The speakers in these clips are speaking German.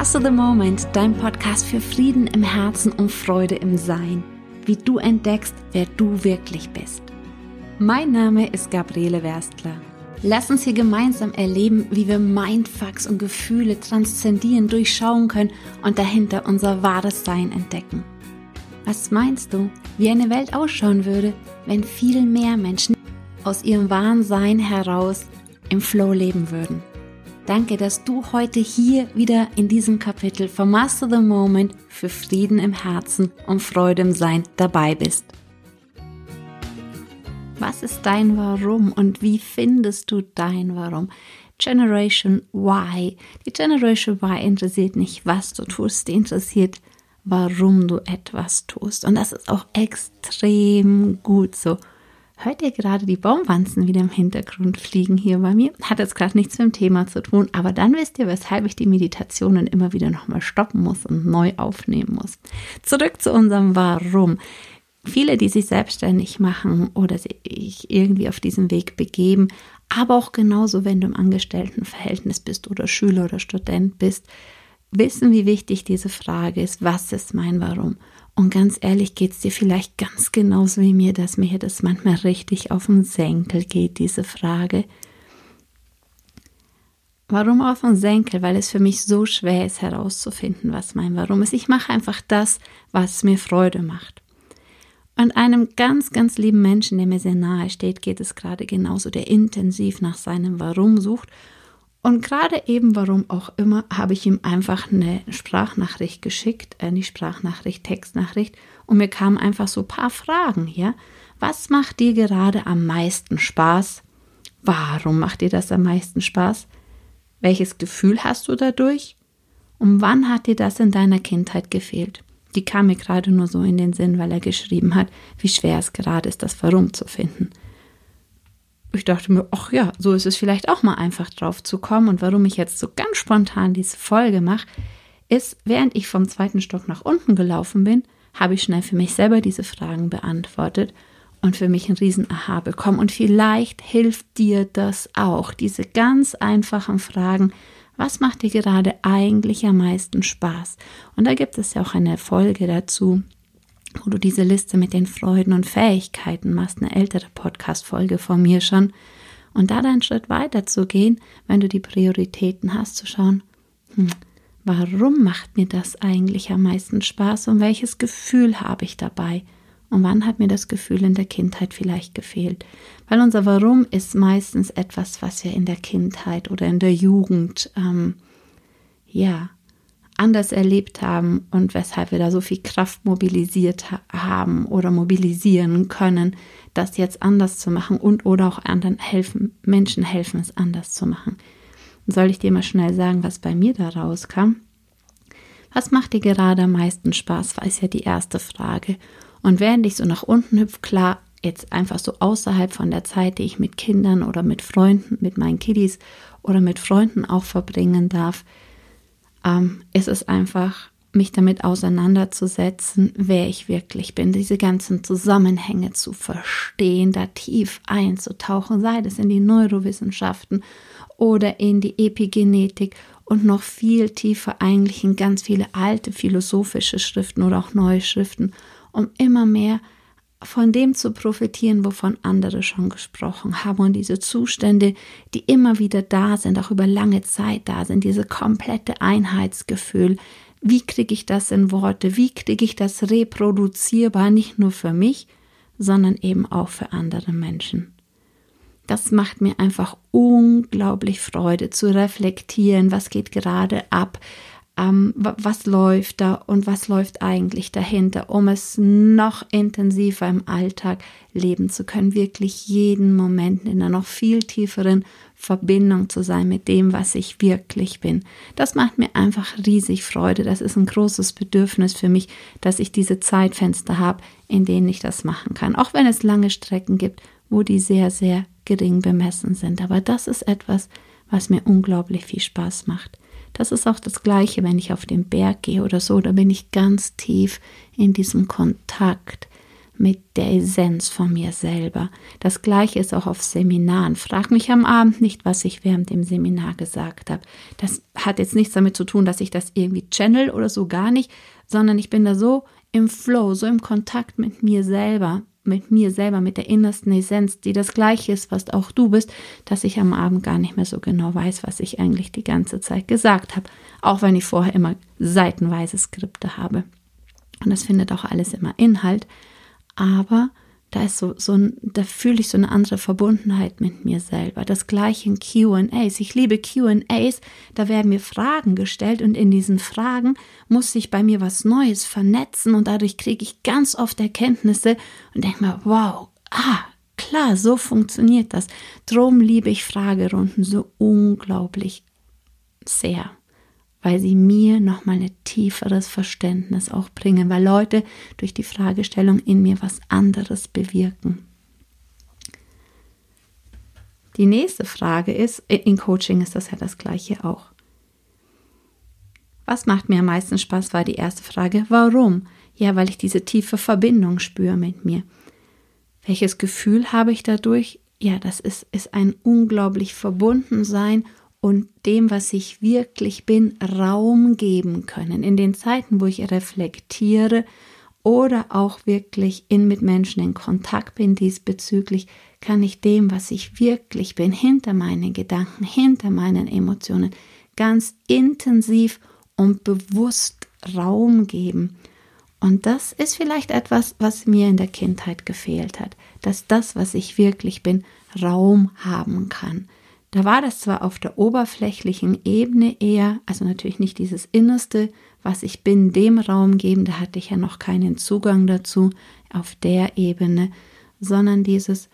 Master the Moment, dein Podcast für Frieden im Herzen und Freude im Sein. Wie du entdeckst, wer du wirklich bist. Mein Name ist Gabriele Werstler. Lass uns hier gemeinsam erleben, wie wir Mindfucks und Gefühle transzendieren, durchschauen können und dahinter unser wahres Sein entdecken. Was meinst du, wie eine Welt ausschauen würde, wenn viel mehr Menschen aus ihrem wahren Sein heraus im Flow leben würden? Danke, dass du heute hier wieder in diesem Kapitel von Master the Moment für Frieden im Herzen und Freude im Sein dabei bist. Was ist dein Warum und wie findest du dein Warum? Generation Y. Die Generation Y interessiert nicht, was du tust, die interessiert, warum du etwas tust. Und das ist auch extrem gut so. Hört ihr gerade die Baumwanzen wieder im Hintergrund fliegen hier bei mir? Hat jetzt gerade nichts mit dem Thema zu tun, aber dann wisst ihr, weshalb ich die Meditationen immer wieder nochmal stoppen muss und neu aufnehmen muss. Zurück zu unserem Warum. Viele, die sich selbstständig machen oder sich irgendwie auf diesem Weg begeben, aber auch genauso, wenn du im Angestelltenverhältnis bist oder Schüler oder Student bist, wissen, wie wichtig diese Frage ist, was ist mein Warum? Und ganz ehrlich geht es dir vielleicht ganz genauso wie mir, dass mir das manchmal richtig auf den Senkel geht, diese Frage. Warum auf den Senkel? Weil es für mich so schwer ist herauszufinden, was mein Warum ist. Ich mache einfach das, was mir Freude macht. Und einem ganz, ganz lieben Menschen, der mir sehr nahe steht, geht es gerade genauso, der intensiv nach seinem Warum sucht und gerade eben, warum auch immer, habe ich ihm einfach eine Sprachnachricht geschickt, äh, nicht Sprachnachricht, Textnachricht, und mir kamen einfach so ein paar Fragen hier. Was macht dir gerade am meisten Spaß? Warum macht dir das am meisten Spaß? Welches Gefühl hast du dadurch? Und wann hat dir das in deiner Kindheit gefehlt? Die kam mir gerade nur so in den Sinn, weil er geschrieben hat, wie schwer es gerade ist, das Warum zu finden ich dachte mir, ach ja, so ist es vielleicht auch mal einfach drauf zu kommen. Und warum ich jetzt so ganz spontan diese Folge mache, ist, während ich vom zweiten Stock nach unten gelaufen bin, habe ich schnell für mich selber diese Fragen beantwortet und für mich einen riesen Aha bekommen. Und vielleicht hilft dir das auch, diese ganz einfachen Fragen. Was macht dir gerade eigentlich am meisten Spaß? Und da gibt es ja auch eine Folge dazu, wo du diese Liste mit den Freuden und Fähigkeiten machst, eine ältere Podcast-Folge von mir schon. Und da einen Schritt weiter zu gehen, wenn du die Prioritäten hast, zu schauen, hm, warum macht mir das eigentlich am meisten Spaß und welches Gefühl habe ich dabei? Und wann hat mir das Gefühl in der Kindheit vielleicht gefehlt? Weil unser Warum ist meistens etwas, was wir in der Kindheit oder in der Jugend, ähm, ja, anders erlebt haben und weshalb wir da so viel Kraft mobilisiert haben oder mobilisieren können, das jetzt anders zu machen und oder auch anderen helfen, Menschen helfen, es anders zu machen. soll ich dir mal schnell sagen, was bei mir da rauskam? Was macht dir gerade am meisten Spaß, war ist ja die erste Frage. Und während ich so nach unten hüpfe, klar, jetzt einfach so außerhalb von der Zeit, die ich mit Kindern oder mit Freunden, mit meinen Kiddies oder mit Freunden auch verbringen darf, ähm, ist es einfach, mich damit auseinanderzusetzen, wer ich wirklich bin, diese ganzen Zusammenhänge zu verstehen, da tief einzutauchen, sei es in die Neurowissenschaften oder in die Epigenetik und noch viel tiefer eigentlich in ganz viele alte philosophische Schriften oder auch neue Schriften, um immer mehr von dem zu profitieren, wovon andere schon gesprochen haben. Und diese Zustände, die immer wieder da sind, auch über lange Zeit da sind, diese komplette Einheitsgefühl. Wie kriege ich das in Worte? Wie kriege ich das reproduzierbar, nicht nur für mich, sondern eben auch für andere Menschen? Das macht mir einfach unglaublich Freude zu reflektieren, was geht gerade ab, ähm, was läuft da und was läuft eigentlich dahinter, um es noch intensiver im Alltag leben zu können, wirklich jeden Moment in einer noch viel tieferen Verbindung zu sein mit dem, was ich wirklich bin. Das macht mir einfach riesig Freude. Das ist ein großes Bedürfnis für mich, dass ich diese Zeitfenster habe, in denen ich das machen kann. Auch wenn es lange Strecken gibt, wo die sehr, sehr gering bemessen sind. Aber das ist etwas, was mir unglaublich viel Spaß macht. Das ist auch das Gleiche, wenn ich auf den Berg gehe oder so, da bin ich ganz tief in diesem Kontakt mit der Essenz von mir selber. Das gleiche ist auch auf Seminaren. Frag mich am Abend nicht, was ich während dem Seminar gesagt habe. Das hat jetzt nichts damit zu tun, dass ich das irgendwie channel oder so gar nicht, sondern ich bin da so im Flow, so im Kontakt mit mir selber, mit mir selber, mit der innersten Essenz, die das gleiche ist, was auch du bist, dass ich am Abend gar nicht mehr so genau weiß, was ich eigentlich die ganze Zeit gesagt habe, auch wenn ich vorher immer seitenweise Skripte habe. Und das findet auch alles immer Inhalt, aber da ist so, so ein, da fühle ich so eine andere Verbundenheit mit mir selber. Das gleiche in QAs. Ich liebe QAs, da werden mir Fragen gestellt und in diesen Fragen muss sich bei mir was Neues vernetzen und dadurch kriege ich ganz oft Erkenntnisse und denke mir, wow, ah, klar, so funktioniert das. Drum liebe ich Fragerunden so unglaublich sehr weil sie mir nochmal ein tieferes Verständnis auch bringen, weil Leute durch die Fragestellung in mir was anderes bewirken. Die nächste Frage ist, in Coaching ist das ja das gleiche auch. Was macht mir am meisten Spaß, war die erste Frage. Warum? Ja, weil ich diese tiefe Verbindung spüre mit mir. Welches Gefühl habe ich dadurch? Ja, das ist, ist ein unglaublich Verbundensein und dem, was ich wirklich bin, Raum geben können. In den Zeiten, wo ich reflektiere oder auch wirklich in mit Menschen in Kontakt bin diesbezüglich, kann ich dem, was ich wirklich bin, hinter meinen Gedanken, hinter meinen Emotionen, ganz intensiv und bewusst Raum geben. Und das ist vielleicht etwas, was mir in der Kindheit gefehlt hat, dass das, was ich wirklich bin, Raum haben kann. Da war das zwar auf der oberflächlichen Ebene eher, also natürlich nicht dieses Innerste, was ich bin, dem Raum geben, da hatte ich ja noch keinen Zugang dazu auf der Ebene, sondern dieses,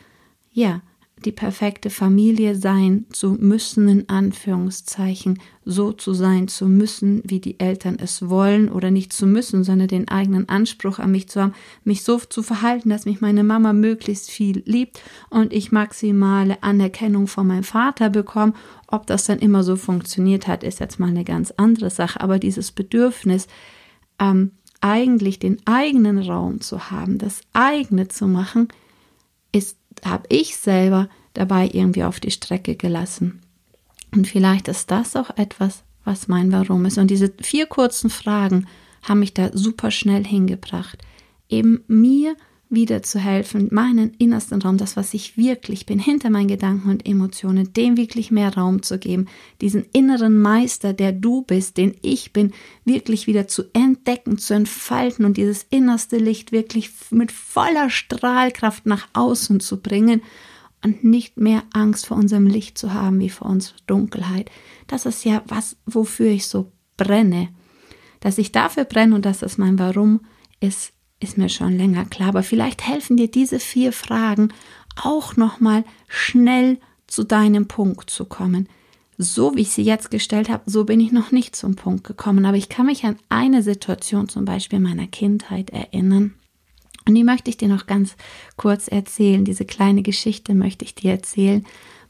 ja, die perfekte Familie sein zu müssen, in Anführungszeichen, so zu sein zu müssen, wie die Eltern es wollen oder nicht zu müssen, sondern den eigenen Anspruch an mich zu haben, mich so zu verhalten, dass mich meine Mama möglichst viel liebt und ich maximale Anerkennung von meinem Vater bekomme. Ob das dann immer so funktioniert hat, ist jetzt mal eine ganz andere Sache, aber dieses Bedürfnis, ähm, eigentlich den eigenen Raum zu haben, das eigene zu machen, habe ich selber dabei irgendwie auf die Strecke gelassen. Und vielleicht ist das auch etwas, was mein Warum ist. Und diese vier kurzen Fragen haben mich da super schnell hingebracht. Eben mir wieder zu helfen, meinen innersten Raum, das, was ich wirklich bin, hinter meinen Gedanken und Emotionen, dem wirklich mehr Raum zu geben, diesen inneren Meister, der du bist, den ich bin, wirklich wieder zu entdecken, zu entfalten und dieses innerste Licht wirklich mit voller Strahlkraft nach außen zu bringen und nicht mehr Angst vor unserem Licht zu haben wie vor unserer Dunkelheit. Das ist ja was, wofür ich so brenne. Dass ich dafür brenne und dass das mein Warum ist, ist mir schon länger klar, aber vielleicht helfen dir diese vier Fragen auch nochmal schnell zu deinem Punkt zu kommen. So wie ich sie jetzt gestellt habe, so bin ich noch nicht zum Punkt gekommen, aber ich kann mich an eine Situation zum Beispiel meiner Kindheit erinnern. Und die möchte ich dir noch ganz kurz erzählen. Diese kleine Geschichte möchte ich dir erzählen,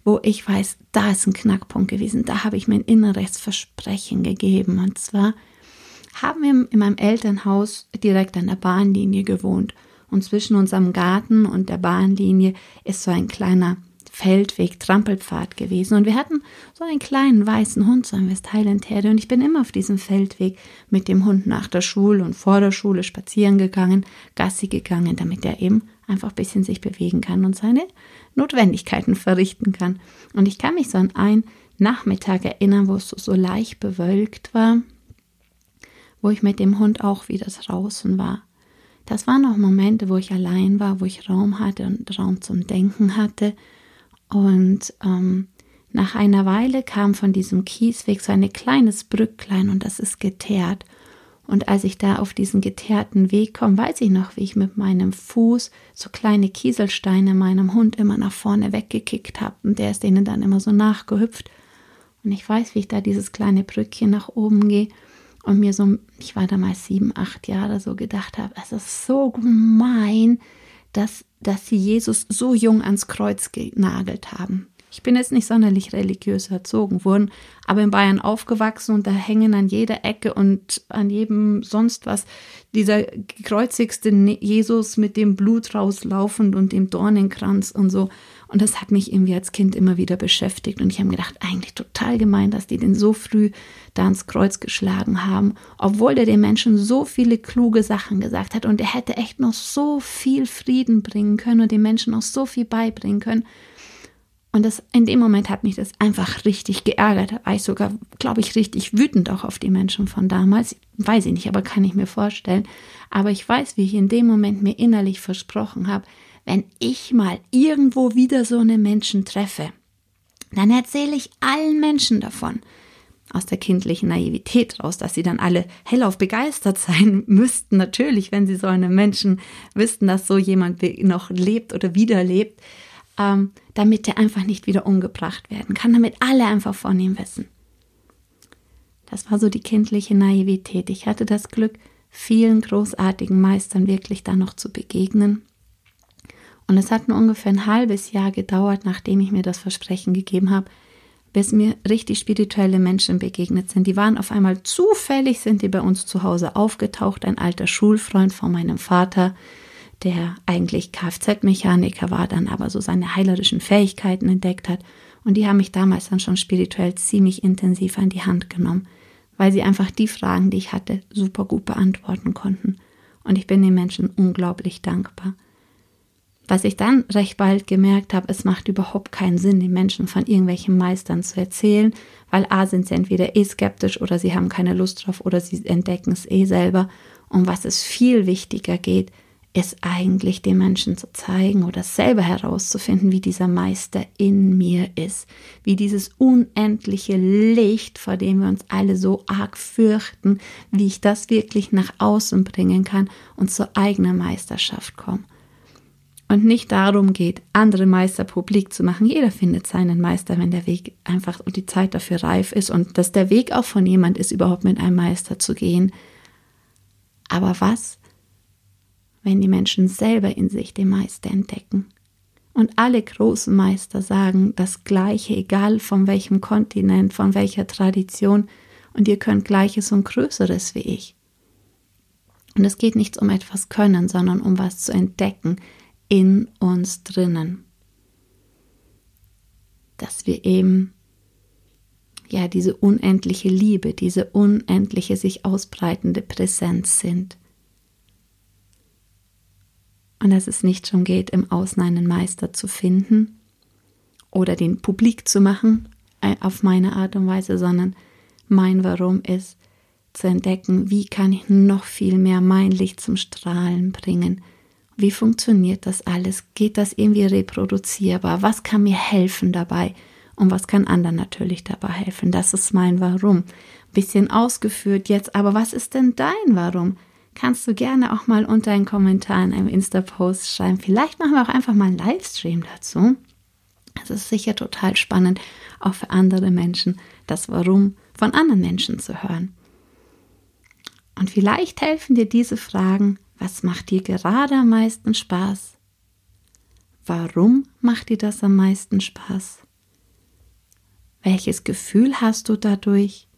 wo ich weiß, da ist ein Knackpunkt gewesen. Da habe ich mein inneres Versprechen gegeben. Und zwar haben wir in meinem Elternhaus direkt an der Bahnlinie gewohnt. Und zwischen unserem Garten und der Bahnlinie ist so ein kleiner Feldweg, Trampelpfad gewesen. Und wir hatten so einen kleinen weißen Hund, so ein Westhighland Terrier. Und ich bin immer auf diesem Feldweg mit dem Hund nach der Schule und vor der Schule spazieren gegangen, Gassi gegangen, damit er eben einfach ein bisschen sich bewegen kann und seine Notwendigkeiten verrichten kann. Und ich kann mich so an einen Nachmittag erinnern, wo es so leicht bewölkt war wo ich mit dem Hund auch wieder draußen war. Das waren auch Momente, wo ich allein war, wo ich Raum hatte und Raum zum Denken hatte. Und ähm, nach einer Weile kam von diesem Kiesweg so ein kleines Brücklein und das ist geteert. Und als ich da auf diesen geteerten Weg komme, weiß ich noch, wie ich mit meinem Fuß so kleine Kieselsteine meinem Hund immer nach vorne weggekickt habe. Und der ist denen dann immer so nachgehüpft. Und ich weiß, wie ich da dieses kleine Brückchen nach oben gehe und mir so, ich war damals sieben, acht Jahre so gedacht habe, es ist so gemein, dass, dass sie Jesus so jung ans Kreuz genagelt haben. Ich bin jetzt nicht sonderlich religiös erzogen worden, aber in Bayern aufgewachsen und da hängen an jeder Ecke und an jedem sonst was dieser gekreuzigste Jesus mit dem Blut rauslaufend und dem Dornenkranz und so. Und das hat mich irgendwie als Kind immer wieder beschäftigt. Und ich habe gedacht, eigentlich total gemein, dass die den so früh da ans Kreuz geschlagen haben, obwohl der den Menschen so viele kluge Sachen gesagt hat. Und er hätte echt noch so viel Frieden bringen können und den Menschen noch so viel beibringen können. Und das, in dem Moment hat mich das einfach richtig geärgert. Da war ich sogar, glaube ich, richtig wütend auch auf die Menschen von damals. Weiß ich nicht, aber kann ich mir vorstellen. Aber ich weiß, wie ich in dem Moment mir innerlich versprochen habe, wenn ich mal irgendwo wieder so eine Menschen treffe, dann erzähle ich allen Menschen davon. Aus der kindlichen Naivität raus, dass sie dann alle hellauf begeistert sein müssten, natürlich, wenn sie so eine Menschen wüssten, dass so jemand noch lebt oder wieder lebt, ähm, damit er einfach nicht wieder umgebracht werden kann, damit alle einfach von ihm wissen. Das war so die kindliche Naivität. Ich hatte das Glück, vielen großartigen Meistern wirklich da noch zu begegnen und es hat nur ungefähr ein halbes Jahr gedauert, nachdem ich mir das Versprechen gegeben habe, bis mir richtig spirituelle Menschen begegnet sind. Die waren auf einmal zufällig, sind die bei uns zu Hause aufgetaucht. Ein alter Schulfreund von meinem Vater, der eigentlich Kfz-Mechaniker war, dann aber so seine heilerischen Fähigkeiten entdeckt hat. Und die haben mich damals dann schon spirituell ziemlich intensiv an die Hand genommen, weil sie einfach die Fragen, die ich hatte, super gut beantworten konnten. Und ich bin den Menschen unglaublich dankbar. Was ich dann recht bald gemerkt habe, es macht überhaupt keinen Sinn, den Menschen von irgendwelchen Meistern zu erzählen, weil A sind sie entweder eh skeptisch oder sie haben keine Lust drauf oder sie entdecken es eh selber. Und was es viel wichtiger geht, ist eigentlich den Menschen zu zeigen oder selber herauszufinden, wie dieser Meister in mir ist, wie dieses unendliche Licht, vor dem wir uns alle so arg fürchten, wie ich das wirklich nach außen bringen kann und zur eigenen Meisterschaft komme und nicht darum geht, andere Meister publik zu machen. Jeder findet seinen Meister, wenn der Weg einfach und die Zeit dafür reif ist und dass der Weg auch von jemand ist, überhaupt mit einem Meister zu gehen. Aber was, wenn die Menschen selber in sich den Meister entdecken? Und alle großen Meister sagen das Gleiche, egal von welchem Kontinent, von welcher Tradition, und ihr könnt Gleiches und Größeres wie ich. Und es geht nicht um etwas können, sondern um was zu entdecken, in uns drinnen. Dass wir eben ja diese unendliche Liebe, diese unendliche sich ausbreitende Präsenz sind. Und dass es nicht schon geht, im Außen einen Meister zu finden oder den publik zu machen äh, auf meine Art und Weise, sondern mein Warum ist zu entdecken, wie kann ich noch viel mehr mein Licht zum Strahlen bringen, wie funktioniert das alles? Geht das irgendwie reproduzierbar? Was kann mir helfen dabei? Und was kann anderen natürlich dabei helfen? Das ist mein Warum. Bisschen ausgeführt jetzt, aber was ist denn dein Warum? Kannst du gerne auch mal unter einen Kommentar in einem Insta-Post schreiben. Vielleicht machen wir auch einfach mal einen Livestream dazu. Es ist sicher total spannend, auch für andere Menschen, das Warum von anderen Menschen zu hören. Und vielleicht helfen dir diese Fragen, was macht dir gerade am meisten Spaß? Warum macht dir das am meisten Spaß? Welches Gefühl hast du dadurch?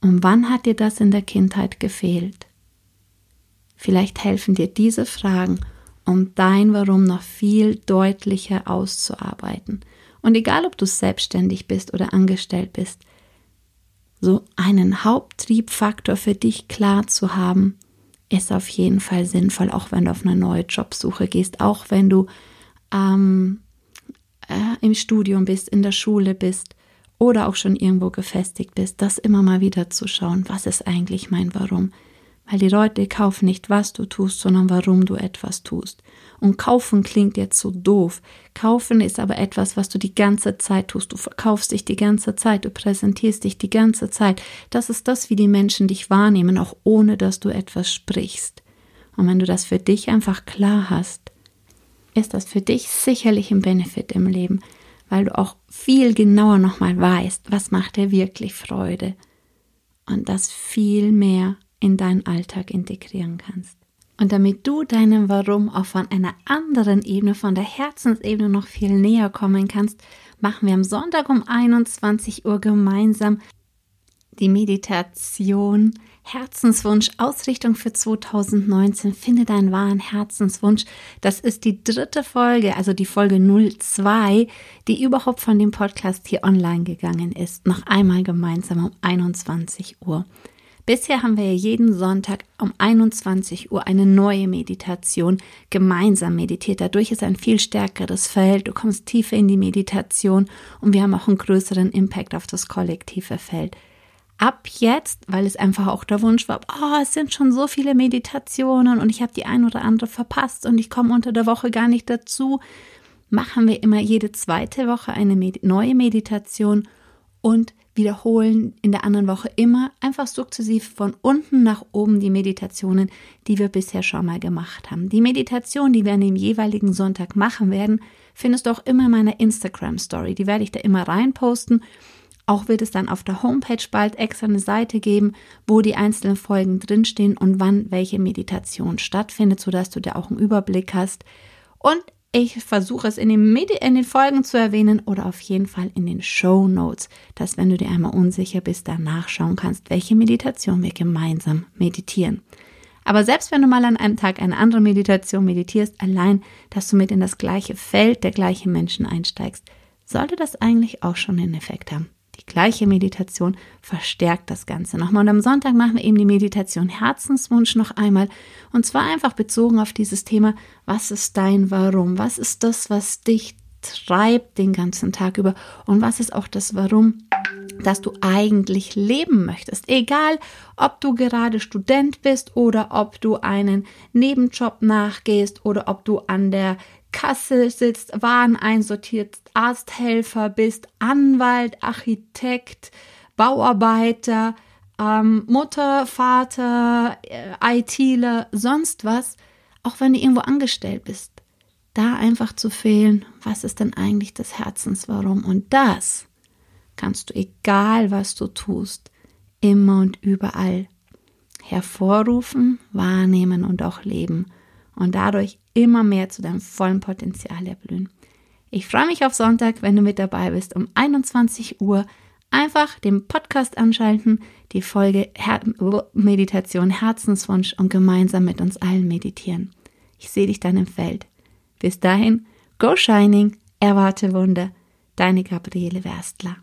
Und wann hat dir das in der Kindheit gefehlt? Vielleicht helfen dir diese Fragen, um dein Warum noch viel deutlicher auszuarbeiten. Und egal, ob du selbstständig bist oder angestellt bist, so einen Haupttriebfaktor für dich klar zu haben, ist auf jeden Fall sinnvoll, auch wenn du auf eine neue Jobsuche gehst, auch wenn du ähm, äh, im Studium bist, in der Schule bist oder auch schon irgendwo gefestigt bist, das immer mal wieder zu schauen, was ist eigentlich mein Warum. Weil die Leute kaufen nicht, was du tust, sondern warum du etwas tust. Und kaufen klingt jetzt so doof. Kaufen ist aber etwas, was du die ganze Zeit tust. Du verkaufst dich die ganze Zeit, du präsentierst dich die ganze Zeit. Das ist das, wie die Menschen dich wahrnehmen, auch ohne dass du etwas sprichst. Und wenn du das für dich einfach klar hast, ist das für dich sicherlich ein Benefit im Leben, weil du auch viel genauer nochmal weißt, was macht dir wirklich Freude und das viel mehr in deinen Alltag integrieren kannst. Und damit du deinem Warum auch von einer anderen Ebene, von der Herzensebene noch viel näher kommen kannst, machen wir am Sonntag um 21 Uhr gemeinsam die Meditation Herzenswunsch Ausrichtung für 2019. Finde deinen wahren Herzenswunsch. Das ist die dritte Folge, also die Folge 02, die überhaupt von dem Podcast hier online gegangen ist. Noch einmal gemeinsam um 21 Uhr. Bisher haben wir jeden Sonntag um 21 Uhr eine neue Meditation gemeinsam meditiert. Dadurch ist ein viel stärkeres Feld. Du kommst tiefer in die Meditation und wir haben auch einen größeren Impact auf das kollektive Feld. Ab jetzt, weil es einfach auch der Wunsch war, oh, es sind schon so viele Meditationen und ich habe die ein oder andere verpasst und ich komme unter der Woche gar nicht dazu, machen wir immer jede zweite Woche eine Med neue Meditation und wiederholen in der anderen Woche immer einfach sukzessiv von unten nach oben die Meditationen, die wir bisher schon mal gemacht haben. Die Meditation, die wir an dem jeweiligen Sonntag machen werden, findest du auch immer in meiner Instagram Story. Die werde ich da immer reinposten. Auch wird es dann auf der Homepage bald extra eine Seite geben, wo die einzelnen Folgen drinstehen und wann welche Meditation stattfindet, sodass du da auch einen Überblick hast. Und ich versuche es in den, Medi in den Folgen zu erwähnen oder auf jeden Fall in den Show Notes, dass wenn du dir einmal unsicher bist, da nachschauen kannst, welche Meditation wir gemeinsam meditieren. Aber selbst wenn du mal an einem Tag eine andere Meditation meditierst, allein, dass du mit in das gleiche Feld der gleichen Menschen einsteigst, sollte das eigentlich auch schon einen Effekt haben. Die gleiche Meditation verstärkt das Ganze nochmal. Und am Sonntag machen wir eben die Meditation Herzenswunsch noch einmal. Und zwar einfach bezogen auf dieses Thema, was ist dein Warum? Was ist das, was dich treibt den ganzen Tag über? Und was ist auch das Warum, dass du eigentlich leben möchtest? Egal, ob du gerade Student bist oder ob du einen Nebenjob nachgehst oder ob du an der Kasse sitzt, Waren einsortiert, Arzthelfer bist, Anwalt, Architekt, Bauarbeiter, ähm, Mutter, Vater, äh, ITler, sonst was, auch wenn du irgendwo angestellt bist, da einfach zu fehlen, was ist denn eigentlich das Herzenswarum? Und das kannst du, egal was du tust, immer und überall hervorrufen, wahrnehmen und auch leben und dadurch immer mehr zu deinem vollen Potenzial erblühen. Ich freue mich auf Sonntag, wenn du mit dabei bist um 21 Uhr. Einfach den Podcast anschalten, die Folge Her Meditation Herzenswunsch und gemeinsam mit uns allen meditieren. Ich sehe dich dann im Feld. Bis dahin, go shining, erwarte Wunder. Deine Gabriele Werstler.